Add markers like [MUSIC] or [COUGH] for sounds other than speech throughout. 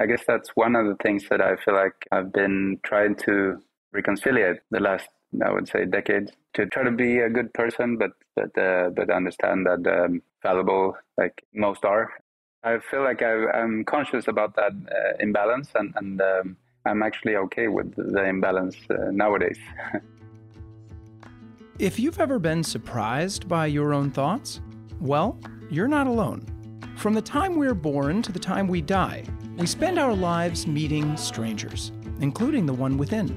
I guess that's one of the things that I feel like I've been trying to reconcile the last, I would say, decade to try to be a good person, but but uh, but understand that um, fallible, like most are. I feel like I, am conscious about that uh, imbalance, and and um, I'm actually okay with the imbalance uh, nowadays. [LAUGHS] if you've ever been surprised by your own thoughts, well, you're not alone. From the time we're born to the time we die, we spend our lives meeting strangers, including the one within.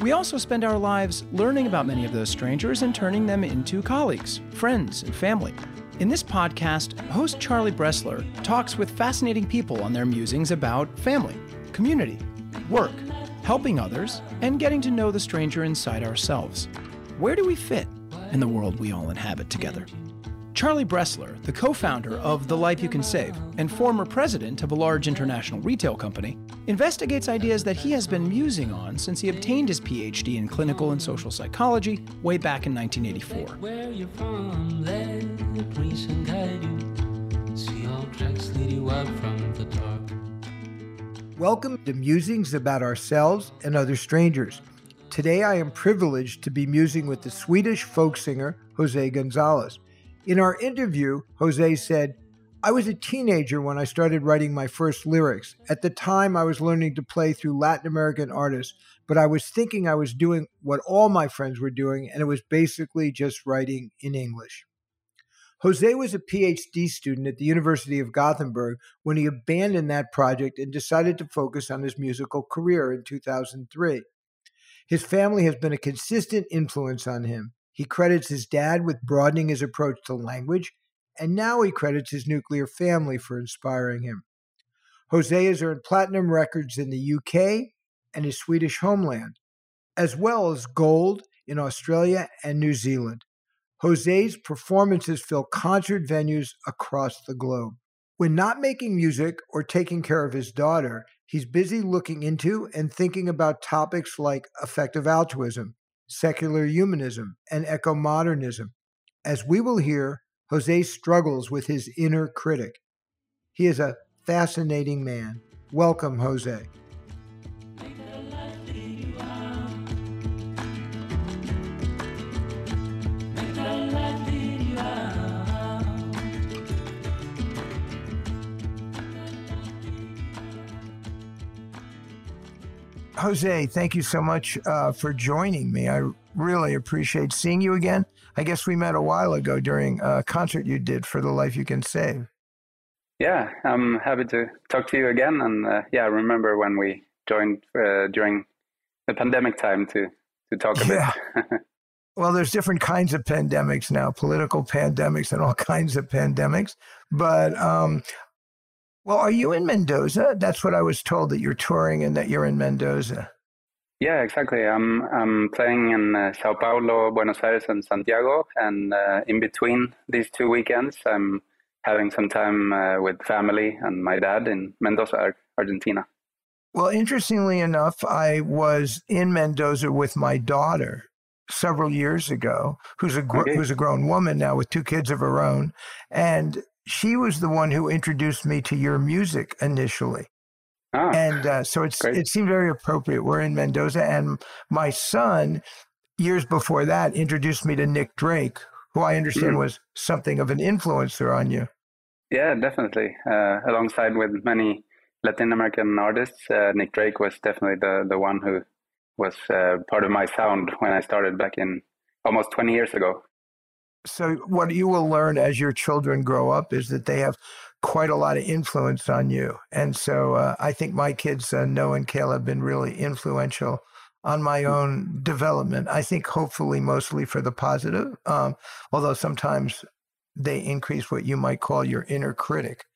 We also spend our lives learning about many of those strangers and turning them into colleagues, friends, and family. In this podcast, host Charlie Bresler talks with fascinating people on their musings about family, community, work, helping others, and getting to know the stranger inside ourselves. Where do we fit in the world we all inhabit together? Charlie Bresler, the co founder of The Life You Can Save and former president of a large international retail company, investigates ideas that he has been musing on since he obtained his PhD in clinical and social psychology way back in 1984. Welcome to Musings About Ourselves and Other Strangers. Today I am privileged to be musing with the Swedish folk singer Jose Gonzalez. In our interview, Jose said, I was a teenager when I started writing my first lyrics. At the time, I was learning to play through Latin American artists, but I was thinking I was doing what all my friends were doing, and it was basically just writing in English. Jose was a PhD student at the University of Gothenburg when he abandoned that project and decided to focus on his musical career in 2003. His family has been a consistent influence on him. He credits his dad with broadening his approach to language, and now he credits his nuclear family for inspiring him. Jose has earned platinum records in the UK and his Swedish homeland, as well as gold in Australia and New Zealand. Jose's performances fill concert venues across the globe. When not making music or taking care of his daughter, he's busy looking into and thinking about topics like effective altruism, secular humanism, and eco modernism. As we will hear, Jose struggles with his inner critic. He is a fascinating man. Welcome, Jose. Jose, thank you so much uh, for joining me. I really appreciate seeing you again. I guess we met a while ago during a concert you did for The Life You Can Save. Yeah, I'm happy to talk to you again. And uh, yeah, I remember when we joined uh, during the pandemic time to, to talk a yeah. bit. [LAUGHS] well, there's different kinds of pandemics now, political pandemics and all [LAUGHS] kinds of pandemics. But um, well, are you in Mendoza? That's what I was told that you're touring and that you're in Mendoza. Yeah, exactly. I'm I'm playing in uh, Sao Paulo, Buenos Aires, and Santiago, and uh, in between these two weekends, I'm having some time uh, with family and my dad in Mendoza, Argentina. Well, interestingly enough, I was in Mendoza with my daughter several years ago, who's a gr- okay. who's a grown woman now with two kids of her own, and she was the one who introduced me to your music initially. Ah, and uh, so it's great. it seemed very appropriate. We're in Mendoza, and my son, years before that, introduced me to Nick Drake, who I understand mm. was something of an influencer on you. Yeah, definitely. Uh, alongside with many Latin American artists, uh, Nick Drake was definitely the the one who was uh, part of my sound when I started back in almost 20 years ago. So, what you will learn as your children grow up is that they have quite a lot of influence on you. And so, uh, I think my kids, uh, Noah and Kayla, have been really influential on my own development. I think hopefully mostly for the positive, um, although sometimes they increase what you might call your inner critic.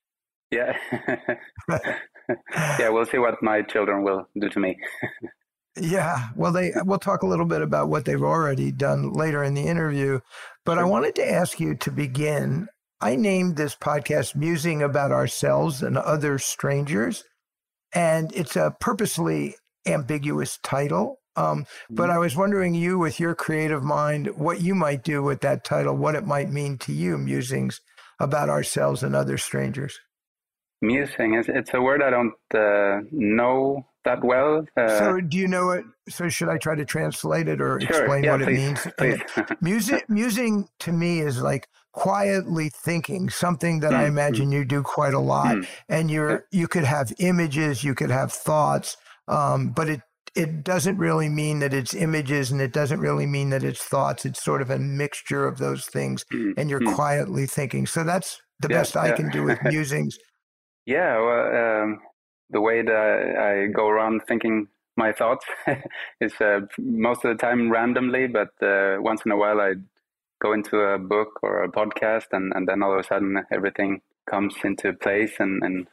Yeah. [LAUGHS] yeah, we'll see what my children will do to me. [LAUGHS] Yeah, well, they we'll talk a little bit about what they've already done later in the interview, but I wanted to ask you to begin. I named this podcast "Musing About Ourselves and Other Strangers," and it's a purposely ambiguous title. Um, but I was wondering, you with your creative mind, what you might do with that title, what it might mean to you, musings about ourselves and other strangers. musing is it's a word I don't uh, know that well. Uh, so do you know it? So should I try to translate it or sure, explain yeah, what please, it means? Please. Music, [LAUGHS] musing to me is like quietly thinking, something that mm, I imagine mm. you do quite a lot. Mm. And you're you could have images, you could have thoughts, um, but it it doesn't really mean that it's images and it doesn't really mean that it's thoughts. It's sort of a mixture of those things, mm, and you're quietly thinking. So that's the Yeah, best I yeah. can do with [LAUGHS] musings. Yeah, well, um, the way that I go around thinking my thoughts [LAUGHS] is uh, most of the time randomly, but uh, once in a while I go into a book or a podcast, and, and then all of a sudden everything comes into place and, and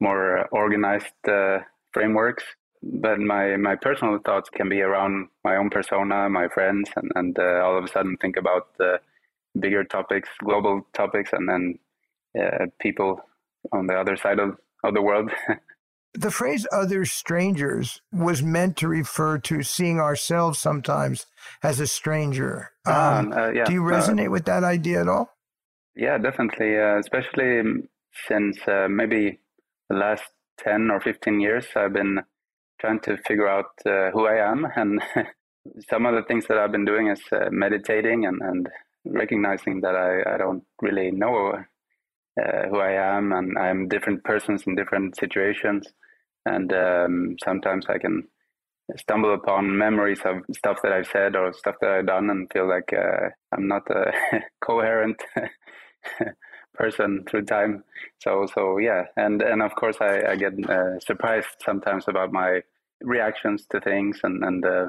more organized uh, frameworks. But my, my personal thoughts can be around my own persona, my friends, and, and uh, all of a sudden think about bigger topics, global topics, and then uh, people on the other side of, of the world. [LAUGHS] The phrase other strangers was meant to refer to seeing ourselves sometimes as a stranger. Ah, Um, uh, yeah, do you uh, resonate with that idea at all? Yeah, definitely. Uh, especially um, since uh, maybe the last 10 or 15 years, I've been trying to figure out uh, who I am. And [LAUGHS] some of the things that I've been doing is uh, meditating and, and recognizing that I, I don't really know uh, who I am and I'm different persons in different situations. And um, sometimes I can stumble upon memories of stuff that I've said or stuff that I've done and feel like uh, I'm not a [LAUGHS] coherent [LAUGHS] person through time. So, so yeah, and and of course I, I get uh, surprised sometimes about my reactions to things, and and uh,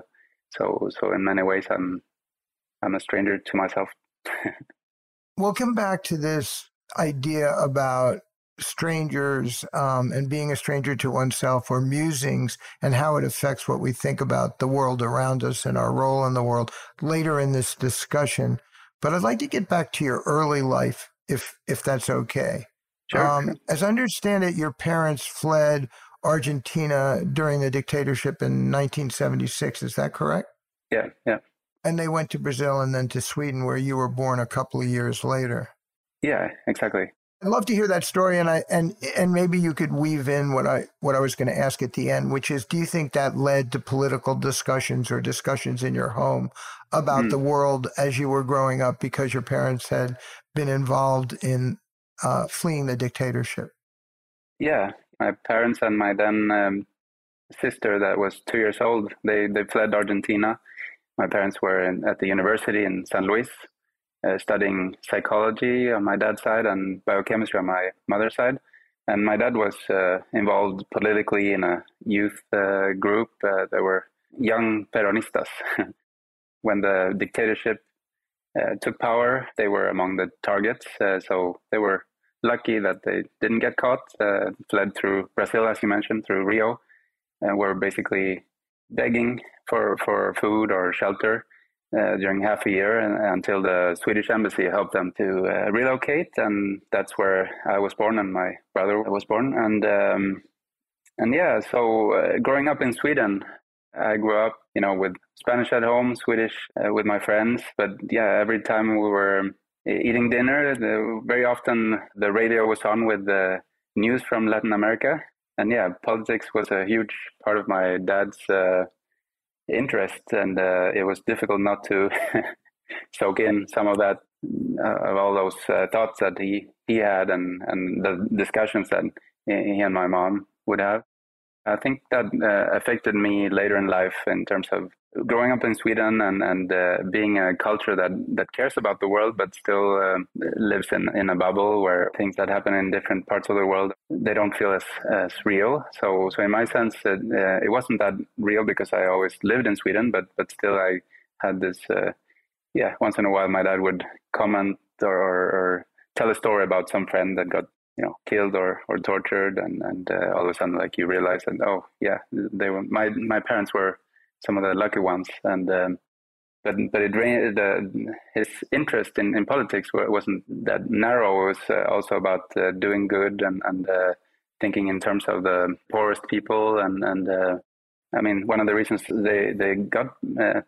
so so in many ways I'm I'm a stranger to myself. [LAUGHS] We'll come back to this idea about strangers um, and being a stranger to oneself or musings and how it affects what we think about the world around us and our role in the world later in this discussion. But I'd like to get back to your early life, if if that's okay. Sure. Um, as I understand it, your parents fled Argentina during the dictatorship in 1976. Is that correct? yeah, yeah, And they went to Brazil and then to Sweden, where you were born a couple of years later. yeah, exactly. I'd love to hear that story, and I and and maybe you could weave in what I what I was going to ask at the end, which is, do you think that led to political discussions or discussions in your home about Hmm. the world as you were growing up because your parents had been involved in uh, fleeing the dictatorship? Yeah, my parents and my then um, sister that was two years old, they they fled Argentina. My parents were in, at the university in San Luis, uh, studying psychology on my dad's side and biochemistry on my mother's side. And my dad was uh, involved politically in a youth uh, group. Uh, were young Peronistas. [LAUGHS] when the dictatorship uh, took power, they were among the targets. Uh, so they were lucky that they didn't get caught, uh, fled through Brazil, as you mentioned, through Rio, and were basically begging for, for food or shelter uh, during half a year and, until the Swedish embassy helped them to uh, relocate. And that's where I was born and my brother was born. And, um, and yeah, so uh, growing up in Sweden, I grew up, you know, with Spanish at home, Swedish uh, with my friends. But yeah, every time we were eating dinner, the, very often the radio was on with the news from Latin America. And yeah, politics was a huge part of my dad's uh, interest, and uh, it was difficult not to [LAUGHS] soak in some of that, uh, of all those uh, thoughts that he, he had, and, and the discussions that he and my mom would have. I think that uh, affected me later in life in terms of growing up in Sweden and and uh, being a culture that that cares about the world but still um lives in in a bubble where things that happen in different parts of the world they don't feel as as real. So so in my sense, it, uh, it wasn't that real because I always lived in Sweden, but but still I had this. Uh, yeah, once in a while, my dad would comment or, or, or tell a story about some friend that got you know killed or, or tortured and and uh, all of a sudden like you realize that oh yeah they were my my parents were some of the lucky ones and um, but but it the his interest in, in politics wasn't that narrow it was uh, also about uh, doing good and and uh, thinking in terms of the poorest people and and uh, I mean one of the reasons they they got uh,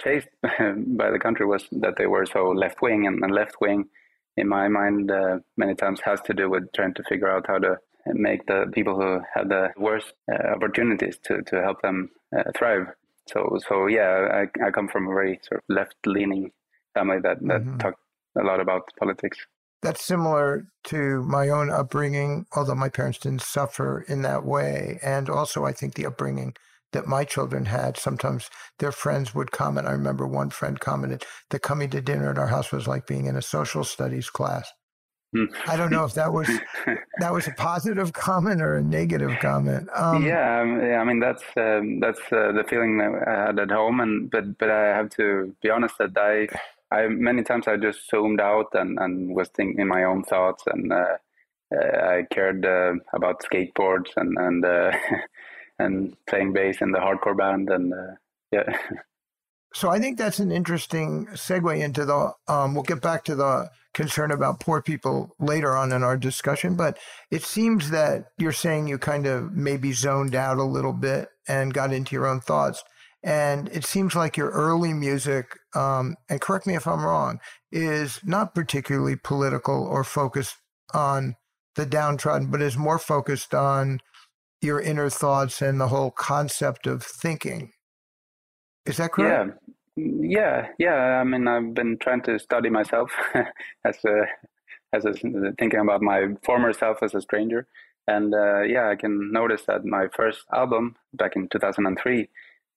chased [LAUGHS] by the country was that they were so left wing and, and left wing in my mind, many times has to do with trying to figure out how to make the people who have the worst uh, opportunities to, to help them uh, thrive. So so yeah, I, I come from a very sort of left leaning family that that mm-hmm. talk a lot about politics. That's similar to my own upbringing, although my parents didn't suffer in that way, and also I think the upbringing that my children had. Sometimes their friends would comment. I remember one friend commented that coming to dinner at our house was like being in a social studies class. Hmm. I don't know if that was [LAUGHS] that was a positive comment or a negative comment. Um, yeah, um, yeah, I mean that's um, that's uh, the feeling that I had at home, and but but I have to be honest that I I many times I just zoomed out and, and was thinking my own thoughts, and uh, uh, I cared uh, about skateboards and and uh, [LAUGHS] and playing bass in the hardcore band, and uh, yeah. [LAUGHS] So I think that's an interesting segue into the. Um, we'll get back to the concern about poor people later on in our discussion, but it seems that you're saying you kind of maybe zoned out a little bit and got into your own thoughts. And it seems like your early music, um, and correct me if I'm wrong, is not particularly political or focused on the downtrodden, but is more focused on your inner thoughts and the whole concept of thinking. Is that correct? Yeah, yeah, yeah. I mean, I've been trying to study myself [LAUGHS] as a, as a, thinking about my former self as a stranger, and uh, yeah, I can notice that my first album back in 2003,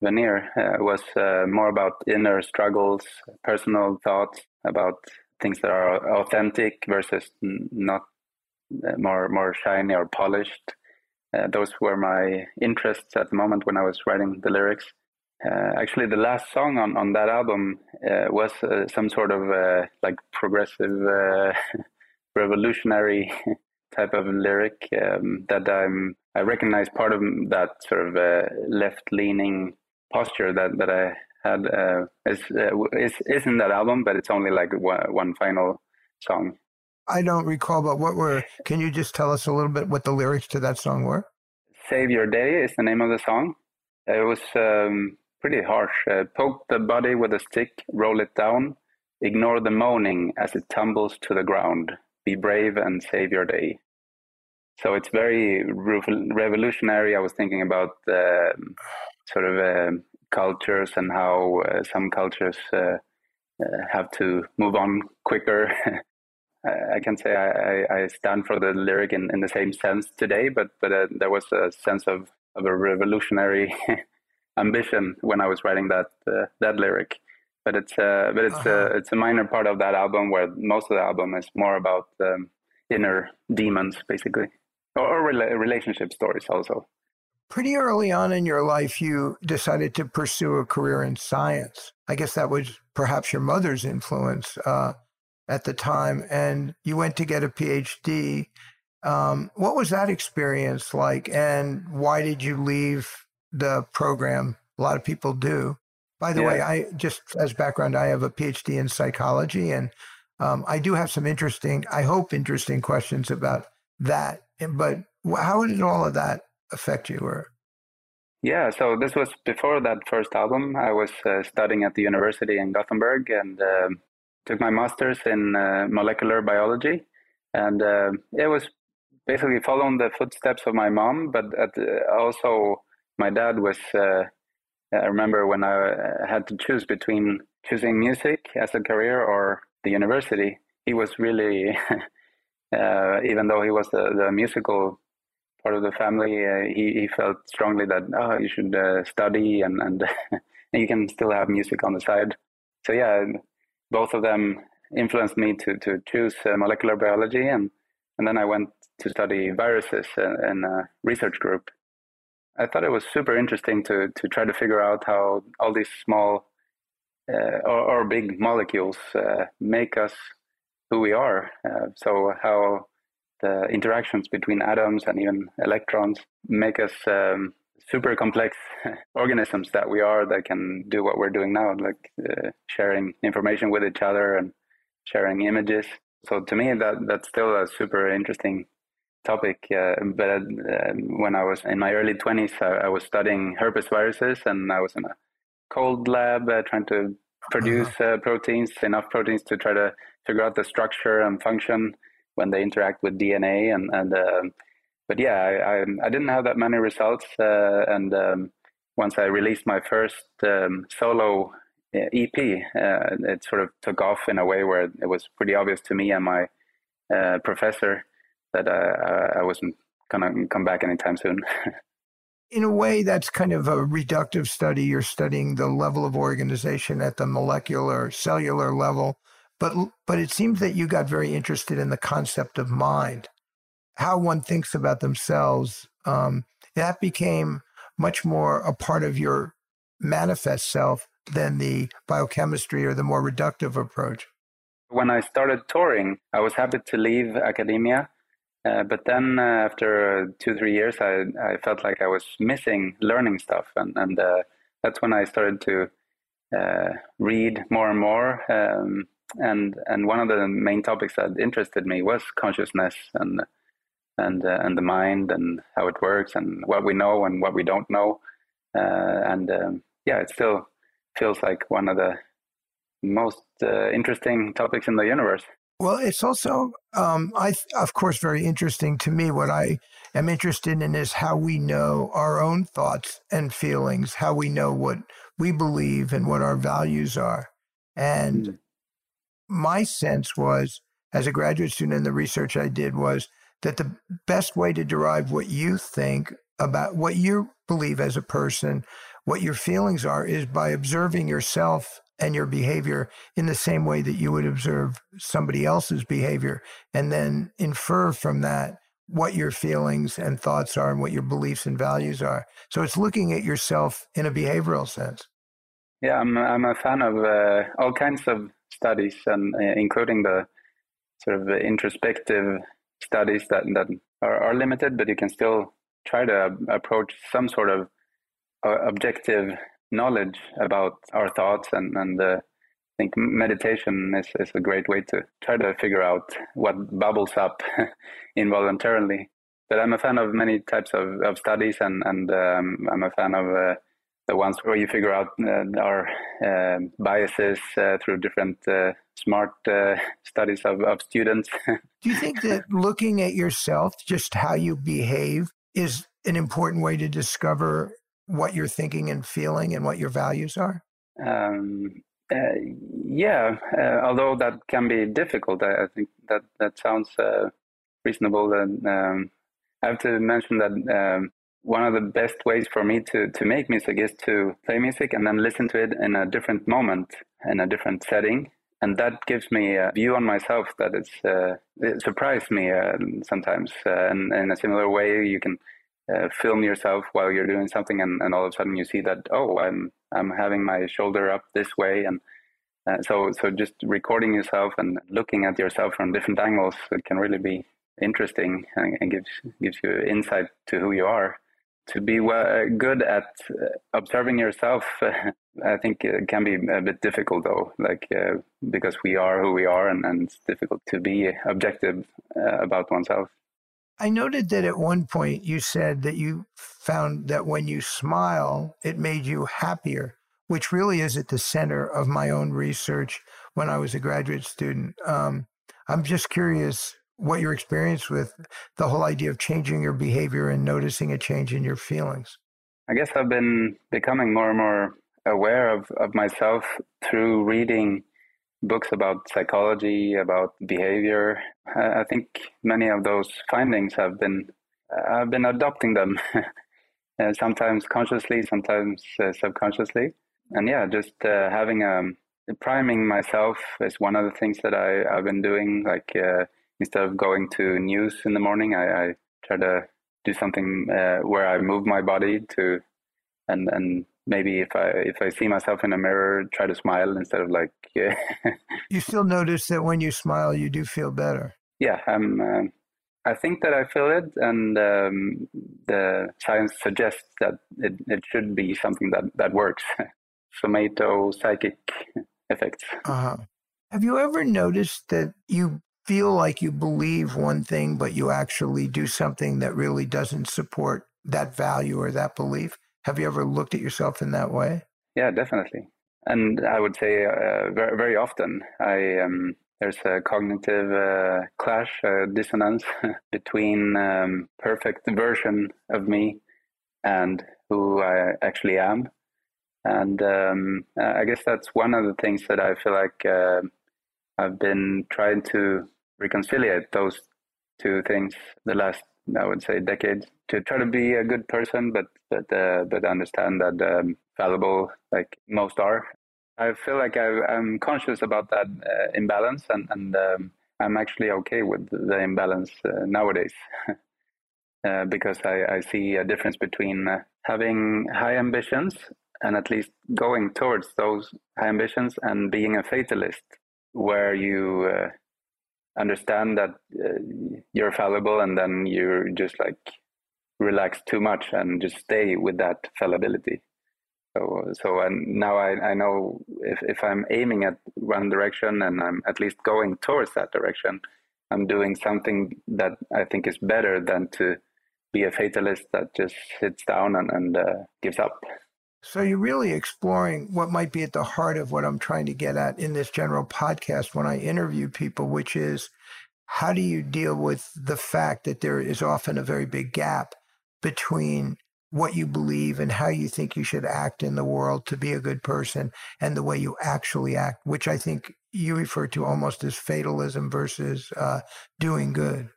Veneer, uh, was uh, more about inner struggles, personal thoughts about things that are authentic versus not uh, more more shiny or polished. Uh, those were my interests at the moment when I was writing the lyrics. Uh, actually, the last song on, on that album uh, was uh, some sort of uh, like progressive, uh, [LAUGHS] revolutionary [LAUGHS] type of lyric um, that I'm, I recognize part of that sort of left-leaning posture that, that I had is, is, is in that album, but it's only like one, one final song. I don't recall, but what were, can you just tell us a little bit what the lyrics to that song were? Save Your Day is the name of the song. It was um, pretty harsh. Uh, poke the body with a stick, roll it down, ignore the moaning as it tumbles to the ground. Be brave and save your day. So it's very revolutionary. I was thinking about uh, sort of uh, cultures and how uh, some cultures uh, uh, have to move on quicker. [LAUGHS] I can say I, I, stand for the lyric in, in the same sense today, but but there was a sense of, of a revolutionary [LAUGHS] ambition when I was writing that uh, that lyric. But it's uh, but it's uh, uh-huh. uh, it's a minor part of that album where most of the album is more about um, inner demons, basically, or, or rela- relationship stories also. Pretty early on in your life, you decided to pursue a career in science. I guess that was perhaps your mother's influence uh, at the time, and you went to get a PhD. Um, what was that experience like, and why did you leave the program. A lot of people do. By the yeah. way, I just as background, I have a PhD in psychology, and um, I do have some interesting, I hope, interesting questions about that. But how did all of that affect you? Or yeah, so this was before that first album. I was uh, studying at the university in Gothenburg and uh, took my master's in uh, molecular biology, and uh, it was basically following the footsteps of my mom, but also my dad was. Uh, I remember when I uh, had to choose between choosing music as a career or the university. He was really, [LAUGHS] uh, even though he was the, the musical part of the family, uh, he, he felt strongly that oh, you should uh, study and and, and [LAUGHS] you can still have music on the side. So yeah, both of them influenced me to to choose uh, molecular biology, and and then I went to study viruses in a research group I thought it was super interesting to to try to figure out how all these small uh, or, or, big molecules uh, make us who we are. Uh, so how the interactions between atoms and even electrons make us um, super complex [LAUGHS] organisms that we are that can do what we're doing now, like uh, sharing information with each other and sharing images. So to me, that that's still a super interesting topic. Uh, but uh, when I was in my early 20s, I, I, was studying herpes viruses and I was in a cold lab uh, trying to produce uh-huh. uh, proteins, enough proteins to try to figure out the structure and function when they interact with DNA. And, and uh, but yeah, I, I, I didn't have that many results, uh, and um, once I released my first um, solo uh, EP, uh, it sort of took off in a way where it was pretty obvious to me and my uh, professor that uh, I wasn't gonna come back anytime soon. [LAUGHS] in a way, that's kind of a reductive study. You're studying the level of organization at the molecular, cellular level, but but it seems that you got very interested in the concept of mind, how one thinks about themselves. Um, that became much more a part of your manifest self than the biochemistry or the more reductive approach. When I started touring, I was happy to leave academia. Uh, but then uh, after two, three years, I, I felt like I was missing learning stuff. And, and uh, that's when I started to uh, read more and more. Um, and, and one of the main topics that interested me was consciousness and, and, uh, and the mind and how it works and what we know and what we don't know. Uh, and um, yeah, it still feels like one of the most uh, interesting topics in the universe. Well, it's also, um, I of course, very interesting to me. What I am interested in is how we know our own thoughts and feelings, how we know what we believe and what our values are. And mm. my sense was, as a graduate student, in the research I did was that the best way to derive what you think about what you believe as a person, what your feelings are, is by observing yourself and your behavior in the same way that you would observe somebody else's behavior and then infer from that what your feelings and thoughts are and what your beliefs and values are. So it's looking at yourself in a behavioral sense. Yeah, I'm, I'm a fan of uh, all kinds of studies, and uh, including the sort of introspective studies that, that are, are limited, but you can still try to approach some sort of uh, objective knowledge about our thoughts and and uh, I think meditation is, is a great way to try to figure out what bubbles up [LAUGHS] involuntarily. But I'm a fan of many types of, of studies, and and um, I'm a fan of uh, the ones where you figure out uh, our uh, biases uh, through different uh, smart studies of, of students. [LAUGHS] Do you think that looking at yourself, just how you behave, is an important way to discover what you're thinking and feeling and what your values are? Um, uh, yeah, uh, although that can be difficult, I, I think that that sounds uh, reasonable. And um, I have to mention that um, one of the best ways for me to to make music is to play music and then listen to it in a different moment, in a different setting, and that gives me a view on myself that it's uh, it surprised me uh, sometimes. Uh, and in a similar way, you can uh, film yourself while you're doing something and, and all of a sudden you see that oh i'm i'm having my shoulder up this way and uh, so so just recording yourself and looking at yourself from different angles it can really be interesting and, and gives gives you insight to who you are. To be well, good at uh, observing yourself [LAUGHS] i think it can be a bit difficult though like uh, because we are who we are and, and it's difficult to be objective uh, about oneself I noted that at one point you said that you found that when you smile, it made you happier, which really is at the center of my own research when I was a graduate student. Um, I'm just curious what your experience with the whole idea of changing your behavior and noticing a change in your feelings. I guess I've been becoming more and more aware of, of myself through reading books about psychology, about behavior. I think many of those findings have been I've been adopting them, [LAUGHS] uh, sometimes consciously, sometimes uh, subconsciously, and yeah, just uh, having a um, priming myself is one of the things that I I've been doing. Like uh, instead of going to news in the morning, I, I try to do something uh, where I move my body to and and maybe if I if I see myself in a mirror, try to smile instead of like. [LAUGHS] Yeah. you still notice that when you smile, you do feel better. Yeah, I'm. Uh, I think that I feel it, and um, the science suggests that it, it should be something that that works. [LAUGHS] Somato psychic effects. Uh-huh. Have you ever noticed that you feel like you believe one thing, but you actually do something that really doesn't support that value or that belief? Have you ever looked at yourself in that way? Yeah, definitely. And I would say uh, very, very often I um, there's a cognitive uh, clash, a dissonance [LAUGHS] between um, perfect version of me and who I actually am. And um, I guess that's one of the things that I feel like uh, I've been trying to reconcile those two things the last, I would say, decades to try to be a good person, but but uh, but understand that um, fallible, like most are. I feel like I, am conscious about that uh, imbalance, and and um, I'm actually okay with the imbalance uh, nowadays. [LAUGHS] Uh, because I, I, see a difference between uh, having high ambitions and at least going towards those high ambitions and being a fatalist, where you uh, understand that uh, you're fallible and then you're just like relax too much and just stay with that fallibility. So, so and now I, I know if, if I'm aiming at one direction and I'm at least going towards that direction, I'm doing something that I think is better than to be a fatalist that just sits down and, and uh, gives up. So you're really exploring what might be at the heart of what I'm trying to get at in this general podcast when I interview people, which is how do you deal with the fact that there is often a very big gap between what you believe and how you think you should act in the world to be a good person and the way you actually act, which I think you refer to almost as fatalism versus uh, doing good.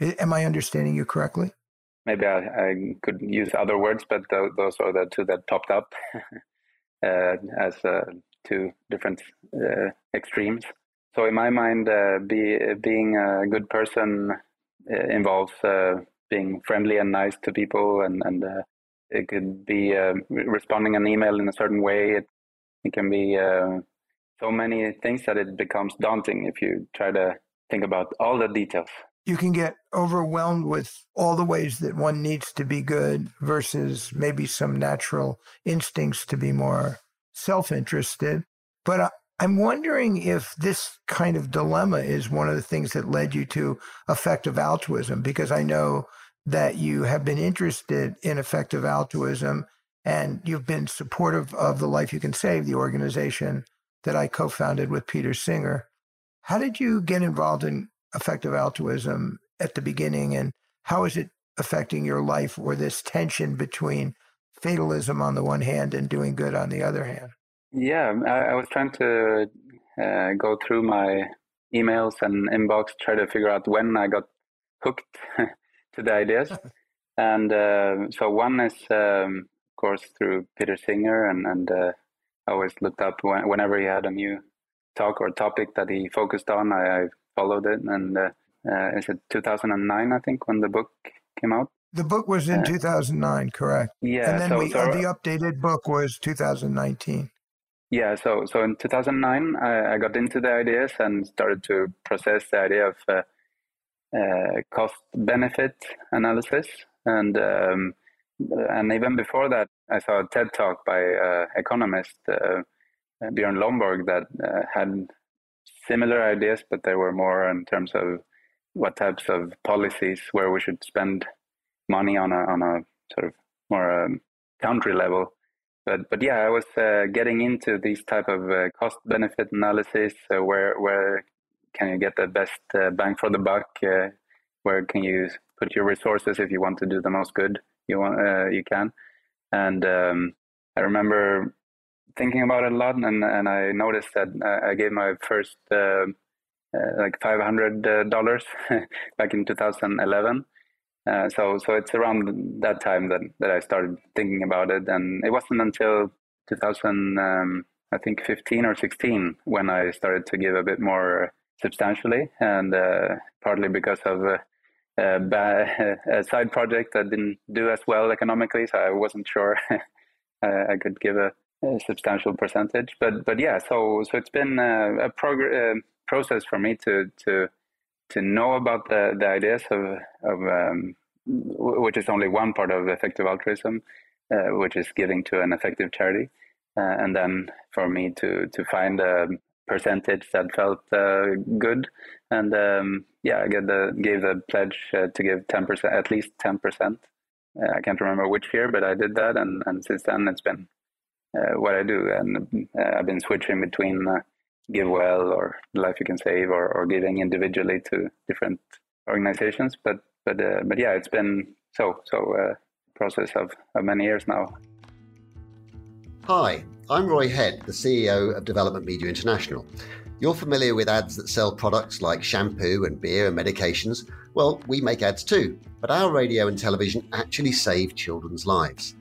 Am I understanding you correctly? Maybe I, I, could use other words, but th- those are the two that popped up [LAUGHS] uh, as uh, two different uh, extremes. So in my mind, uh, be, being a good person uh, involves uh, being friendly and nice to people, and, and it could be responding an email in a certain way. It, it can be so many things that it becomes daunting if you try to think about all the details you can get overwhelmed with all the ways that one needs to be good versus maybe some natural instincts to be more self interested. But I'm wondering if this kind of dilemma is one of the things that led you to effective altruism, because I know that you have been interested in effective altruism and you've been supportive of the Life You Can Save, the organization that I co founded with Peter Singer. How did you get involved in effective altruism at the beginning and how is it affecting your life or this tension between fatalism on the one hand and doing good on the other hand? Yeah, I, I was trying to uh, go through my emails and inbox, try to figure out when I got hooked [LAUGHS] to the ideas. [LAUGHS] and uh, so one is, um, of course, through Peter Singer, and, and uh, I always looked up when, whenever he had a new talk or topic that he focused on. I, I followed it, and uh, uh, is it 2009? I think when the book came out. The book was in uh, 2009, correct? Yeah. And then so, we, so, the updated book was 2019. Yeah, so so in 2009, I, I, got into the ideas and started to process the idea of uh, uh, cost benefit analysis, and um, and even before that, I saw a TED talk by uh, economist Björn Lomborg that had similar ideas, but they were more in terms of what types of policies where we should spend money on a on a sort of more um, country level. But but yeah, I was uh, getting into these type of uh, cost benefit analysis. Where where can you get the best uh, bang for the buck? Uh, where can you put your resources if you want to do the most good you want uh, you can? And um, I remember thinking about it a lot, and and I noticed that I gave my first uh, uh, like five hundred uh, dollars [LAUGHS] back in 2011. Uh, so so it's around that time that that I started thinking about it, and it wasn't until 2000 um, I think 15 or 16 when I started to give a bit more substantially, and uh, partly because of a, a, [LAUGHS] a, side project that didn't do as well economically, so I wasn't sure [LAUGHS] I could give a a substantial percentage. But but yeah, so so it's been a, a prog- process for me to to to know about the the ideas of of um, which is only one part of effective altruism, uh, which is giving to an effective charity, uh, and then for me to to find a percentage that felt uh, good, and um, yeah, I get the gave the pledge uh, to give ten percent, at least ten percent. Uh, I can't remember which year, but I did that, and, and since then it's been uh, what I do, and uh, I've been switching between uh, GiveWell or Life You Can Save or, or giving individually to different organizations. But but uh, but yeah, it's been so so uh, process of, of many years now. Hi, I'm Roy Head, the CEO of Development Media International. You're familiar with ads that sell products like shampoo and beer and medications. Well, we make ads too, but our radio and television actually save children's lives.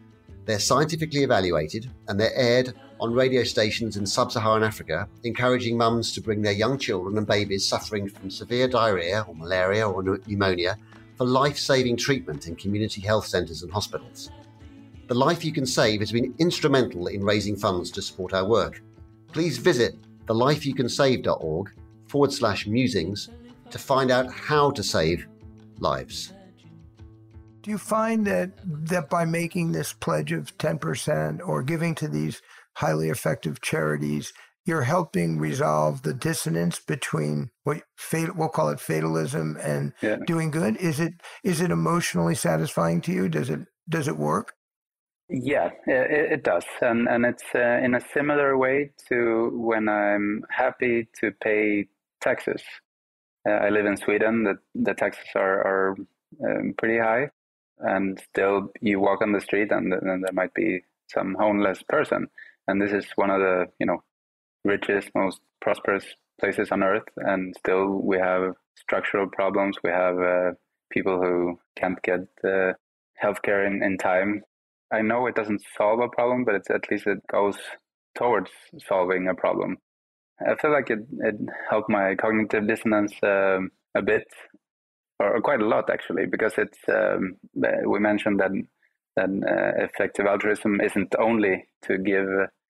They're scientifically evaluated and they're aired on radio stations in sub Saharan Africa, encouraging mums to bring their young children and babies suffering from severe diarrhea or malaria or pneumonia for life saving treatment in community health centres and hospitals. The Life You Can Save has been instrumental in raising funds to support our work. Please visit thelifeyoucansave.org forward slash musings to find out how to save lives. Do you find that that by making this pledge of 10% or giving to these highly effective charities, you're helping resolve the dissonance between what fat, we'll call it fatalism and yeah. doing good? Is it is it emotionally satisfying to you? Does it does it work? Yeah, it, it does, and and it's uh, in a similar way to when I'm happy to pay taxes. Uh, I live in Sweden. The the taxes are are um, pretty high, and still you walk on the street and, and there might be some homeless person, and this is one of the you know richest, most prosperous places on earth, and still we have structural problems. We have uh, people who can't get uh, healthcare in, in time I know it doesn't solve a problem, but it's at least it goes towards solving a problem. I feel like it, it helped my cognitive dissonance um, a bit, or, quite a lot actually, because it's um, we mentioned that that uh, effective altruism isn't only to give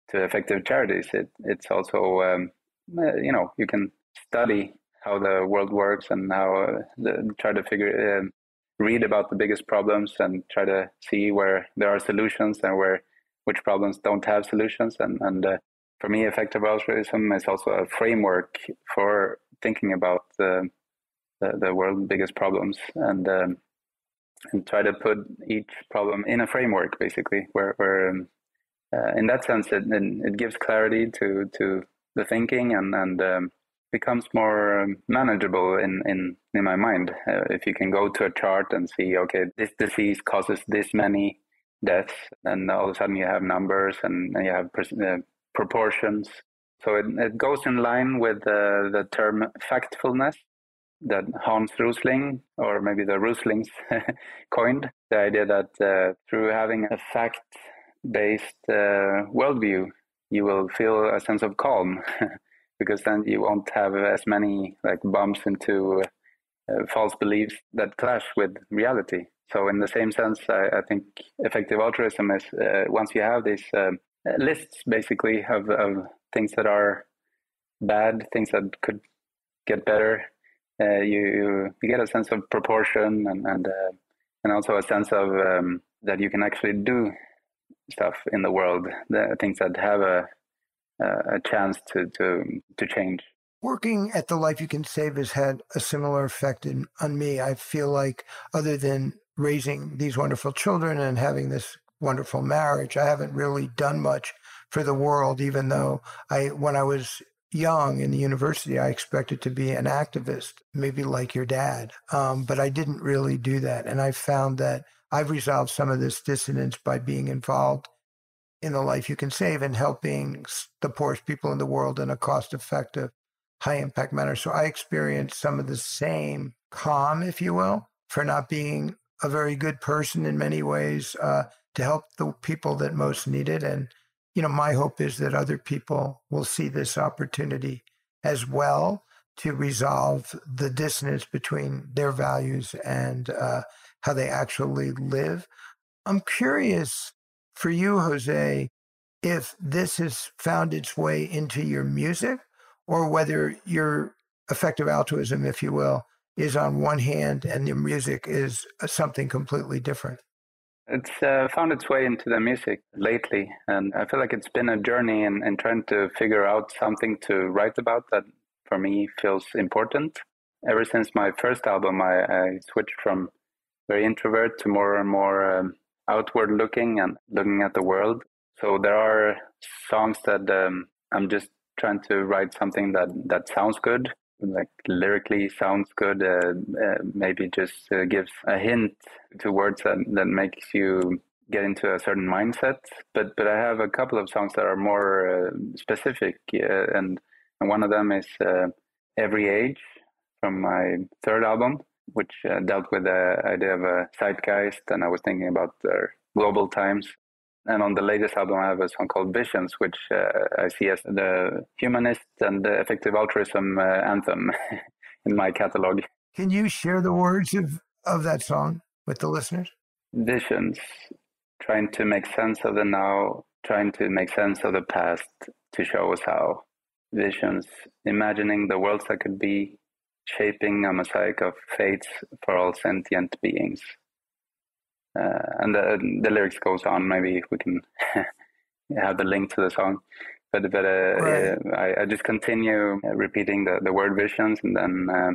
to effective charities. It it's also um, uh, you know you can study how the world works and how uh, the, try to figure um, read about the biggest problems and try to see where there are solutions and where which problems don't have solutions. And, and uh, for me, effective altruism is also a framework for thinking about the, the world's biggest problems and um, and try to put each problem in a framework, basically, where where um, uh, in that sense it, it gives clarity to to the thinking and and um, becomes more um, manageable in, in, in my mind. Uh, if you can go to a chart and see, okay, this disease causes this many deaths, and all of a sudden you have numbers and you have uh, proportions. So it, it goes in line with uh, the term factfulness that Hans Rosling, or maybe the Roslings, [LAUGHS] coined. The idea that uh, through having a fact based uh, worldview, you will feel a sense of calm. [LAUGHS] because then you won't have as many like bumps into uh, false beliefs that clash with reality. So in the same sense, I, I think effective altruism is uh, once you have these um, lists basically of, of things that are bad, things that could get better, uh, you you get a sense of proportion and and uh, and also a sense of um, that you can actually do stuff in the world, the things that have a a chance to, to, to change. Working at the Life You Can Save has had a similar effect in, on me. I feel like, other than raising these wonderful children and having this wonderful marriage, I haven't really done much for the world, even though I, when I was young in the university, I expected to be an activist, maybe like your dad. Um, but I didn't really do that. And I found that I've resolved some of this dissonance by being involved in the life you can save and helping the poorest people in the world in a cost effective, high impact manner. So I experienced some of the same calm, if you will, for not being a very good person in many ways uh, to help the people that most need it. And, you know, my hope is that other people will see this opportunity as well to resolve the dissonance between their values and uh, how they actually live. I'm curious for you, Jose, if this has found its way into your music or whether your effective altruism, if you will, is on one hand and your music is uh, something completely different. It's uh, found its way into the music lately, and I feel like it's been a journey in, in trying to figure out something to write about that for me feels important. Ever since my first album, I, I switched from very introvert to more and more um, outward looking and looking at the world. So there are songs that um, I'm just trying to write something that that sounds good, like lyrically sounds good. Uh, uh, maybe just uh, gives a hint to words that that makes you get into a certain mindset. But but I have a couple of songs that are more uh, specific, uh, and and one of them is uh, "Every Age" from my third album, which dealt with the idea of a zeitgeist, and I was thinking about global times and on the latest album, I have a song called Visions, which uh, I see as the humanist and the effective altruism uh, anthem [LAUGHS] in my catalog. Can you share the words of, of that song with the listeners? Visions, trying to make sense of the now, trying to make sense of the past to show us how. Visions, imagining the worlds that could be, shaping a mosaic of fates for all sentient beings. Uh, and the, the lyrics goes on. Maybe if we can [LAUGHS] have the link to the song. But but uh, right. I, I just continue repeating the, the word visions and then uh,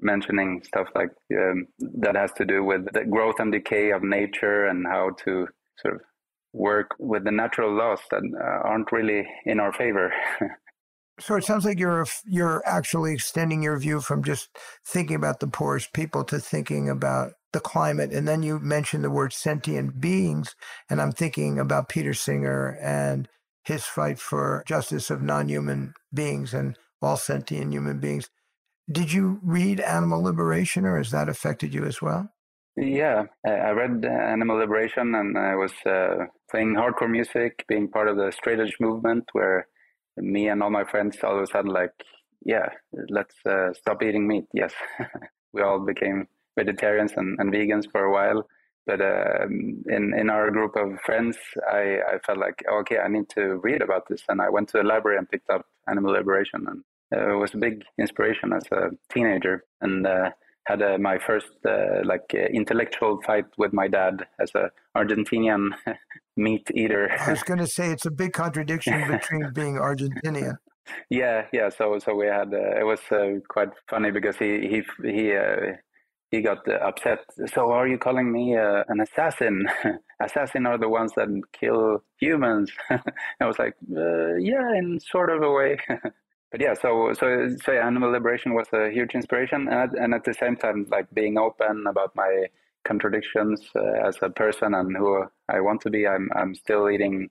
mentioning stuff like um, that has to do with the growth and decay of nature and how to sort of work with the natural laws that uh, aren't really in our favor. [LAUGHS] so it sounds like you're you're actually extending your view from just thinking about the poorest people to thinking about the climate. And then you mentioned the word sentient beings, and I'm thinking about Peter Singer and his fight for justice of non-human beings and all sentient human beings. Did you read Animal Liberation, or has that affected you as well? Yeah, I read Animal Liberation, and I was uh, playing hardcore music, being part of the straight edge movement, where me and all my friends all of a sudden like, yeah, let's uh, stop eating meat. [LAUGHS] Yes, [LAUGHS] we all became vegetarians and, and vegans for a while. But um, in in our group of friends, I, I felt like okay, I need to read about this, and I went to the library and picked up Animal Liberation, and uh, it was a big inspiration as a teenager, and uh, had uh, my first uh, like uh, intellectual fight with my dad as a Argentinian [LAUGHS] meat eater. I was going to say it's a big contradiction between [LAUGHS] being Argentinian. Yeah, yeah. So so we had uh, it was quite funny because he he he he got upset. So are you calling me uh, an assassin? [LAUGHS] assassin are the ones that kill humans. [LAUGHS] I was like, uh, yeah, in sort of a way. [LAUGHS] but yeah, so so so animal liberation was a huge inspiration, and and at the same time, like being open about my contradictions uh, as a person and who I want to be. I'm I'm still eating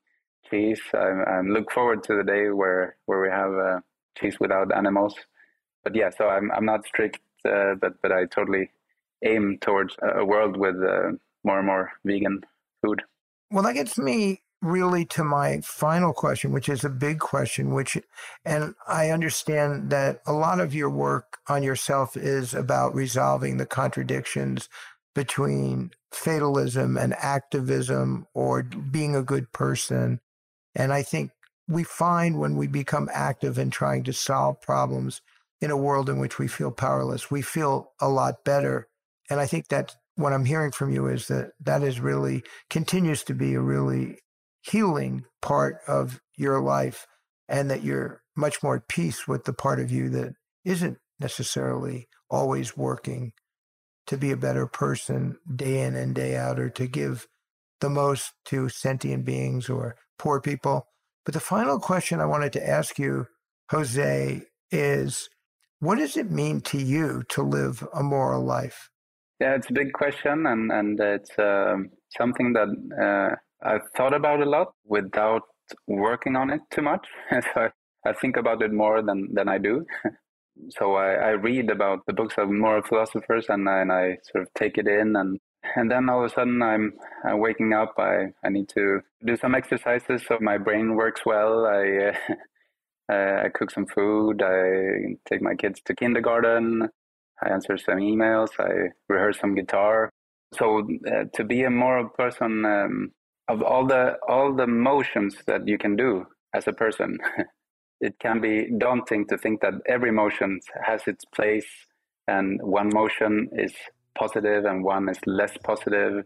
cheese. I, I look forward to the day where where we have uh, cheese without animals. But yeah, so I'm I'm not strict, uh, but but I totally aim towards a world with uh, more and more vegan food. Well, that gets me really to my final question, which is a big question, which, and I understand that a lot of your work on yourself is about resolving the contradictions between fatalism and activism or being a good person. And I think we find when we become active in trying to solve problems in a world in which we feel powerless, we feel a lot better and I think that what I'm hearing from you is that that is really continues to be a really healing part of your life and that you're much more at peace with the part of you that isn't necessarily always working to be a better person day in and day out or to give the most to sentient beings or poor people. But the final question I wanted to ask you, Jose, is what does it mean to you to live a moral life? Yeah, it's a big question, and and it's um, something that uh, I've thought about a lot without working on it too much. [LAUGHS] so I, I think about it more than than I do. [LAUGHS] so I, I read about the books of moral philosophers, and and I sort of take it in, and and then all of a sudden I'm, I'm waking up. I I need to do some exercises so my brain works well. I [LAUGHS] uh, I cook some food. I take my kids to kindergarten. I answer some emails, I rehearse some guitar. So uh, to be a moral person, um, of all the all the motions that you can do as a person, [LAUGHS] it can be daunting to think that every motion has its place, and one motion is positive and one is less positive,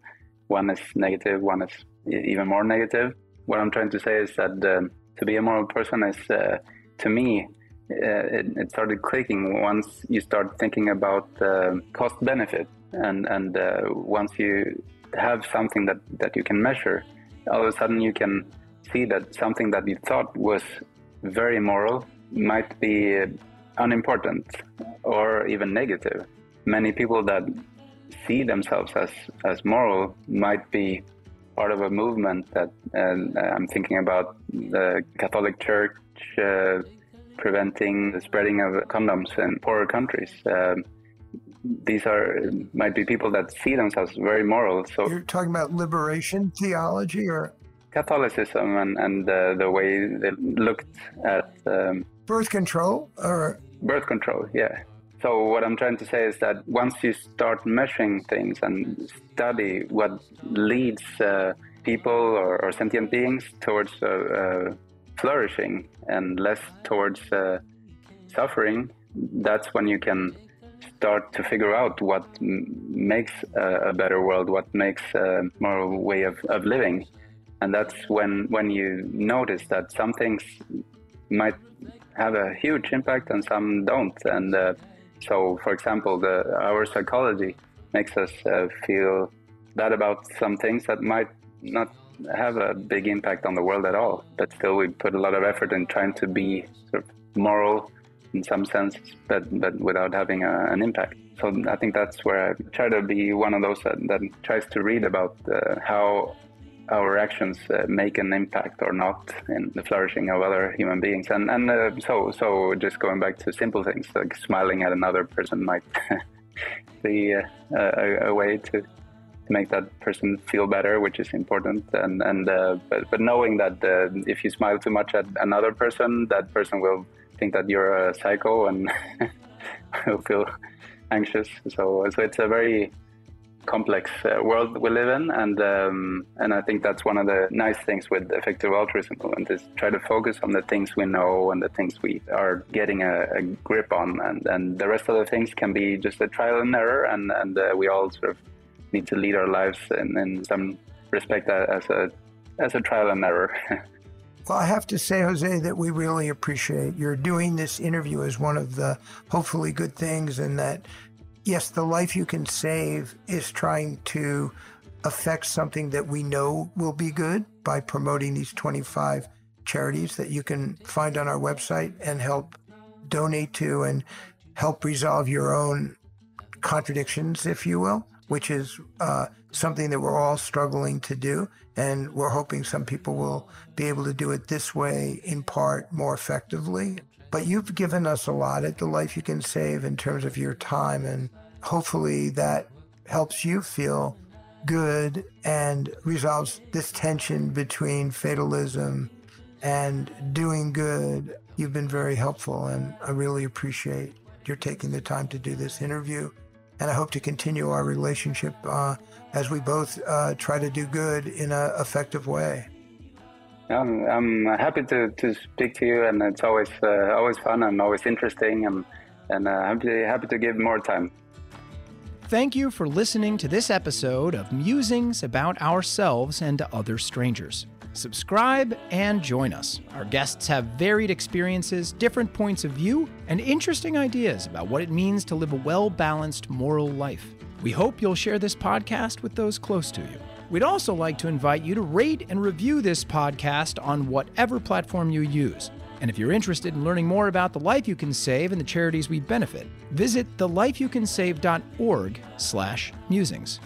one is negative, one is even more negative. What I'm trying to say is that um, to be a moral person is, uh, to me, uh, it, it, started clicking once you start thinking about uh, cost benefit and and uh, once you have something that that you can measure all of a sudden you can see that something that you thought was very moral might be unimportant or even negative. Many people that see themselves as, as moral might be part of a movement that uh, I'm thinking about the Catholic Church uh, preventing the spreading of condoms in poorer countries. Um, these are might be people that see themselves very moral. So you're talking about liberation theology, or Catholicism, and and uh, the way they looked at um, birth control, or birth control. Yeah. So what I'm trying to say is that once you start measuring things and study what leads uh, people or, or, sentient beings towards uh, uh, flourishing and less towards uh, suffering, that's when you can start to figure out what makes a, a, better world, what makes a more way of, of living. And that's when, when you notice that some things might have a huge impact and some don't. And uh, so, for example, the, our psychology makes us uh, feel bad about some things that might not have a big impact on the world at all. But still, we put a lot of effort in trying to be sort of moral in some sense, but but without having a, an impact. So I think that's where I try to be one of those that, that tries to read about uh, how our actions uh, make an impact or not in the flourishing of other human beings. And and uh, so so just going back to simple things like smiling at another person might [LAUGHS] be a, a, way to to make that person feel better, which is important. And and uh, but but knowing that uh, if you smile too much at another person, that person will think that you're a psycho and [LAUGHS] will feel anxious. So so it's a very complex uh, world we live in, and um, and I think that's one of the nice things with effective altruism movement is try to focus on the things we know and the things we are getting a, a grip on, and and the rest of the things can be just a trial and error, and and uh, we all sort of need to lead our lives in, in some respect as a as a trial and error. [LAUGHS] well, I have to say, Jose, that we really appreciate your doing this interview as one of the hopefully good things, and that yes, the life you can save is trying to affect something that we know will be good by promoting these 25 charities that you can find on our website and help donate to and help resolve your own contradictions, if you will which is uh, something that we're all struggling to do. And we're hoping some people will be able to do it this way in part more effectively. But you've given us a lot at the life you can save in terms of your time. And hopefully that helps you feel good and resolves this tension between fatalism and doing good. You've been very helpful, and I really appreciate your taking the time to do this interview and I hope to continue our relationship uh, as we both uh, try to do good in an effective way. I'm, I'm happy to, to speak to you, and it's always uh, always fun and always interesting, and and uh, happy happy to give more time. Thank you for listening to this episode of Musings about Ourselves and Other Strangers. Subscribe and join us. Our guests have varied experiences, different points of view, and interesting ideas about what it means to live a well balanced moral life. We hope you'll share this podcast with those close to you. We'd also like to invite you to rate and review this podcast on whatever platform you use. And if you're interested in learning more about the life you can save and the charities we benefit, visit thelifeyoucansave.org/musings.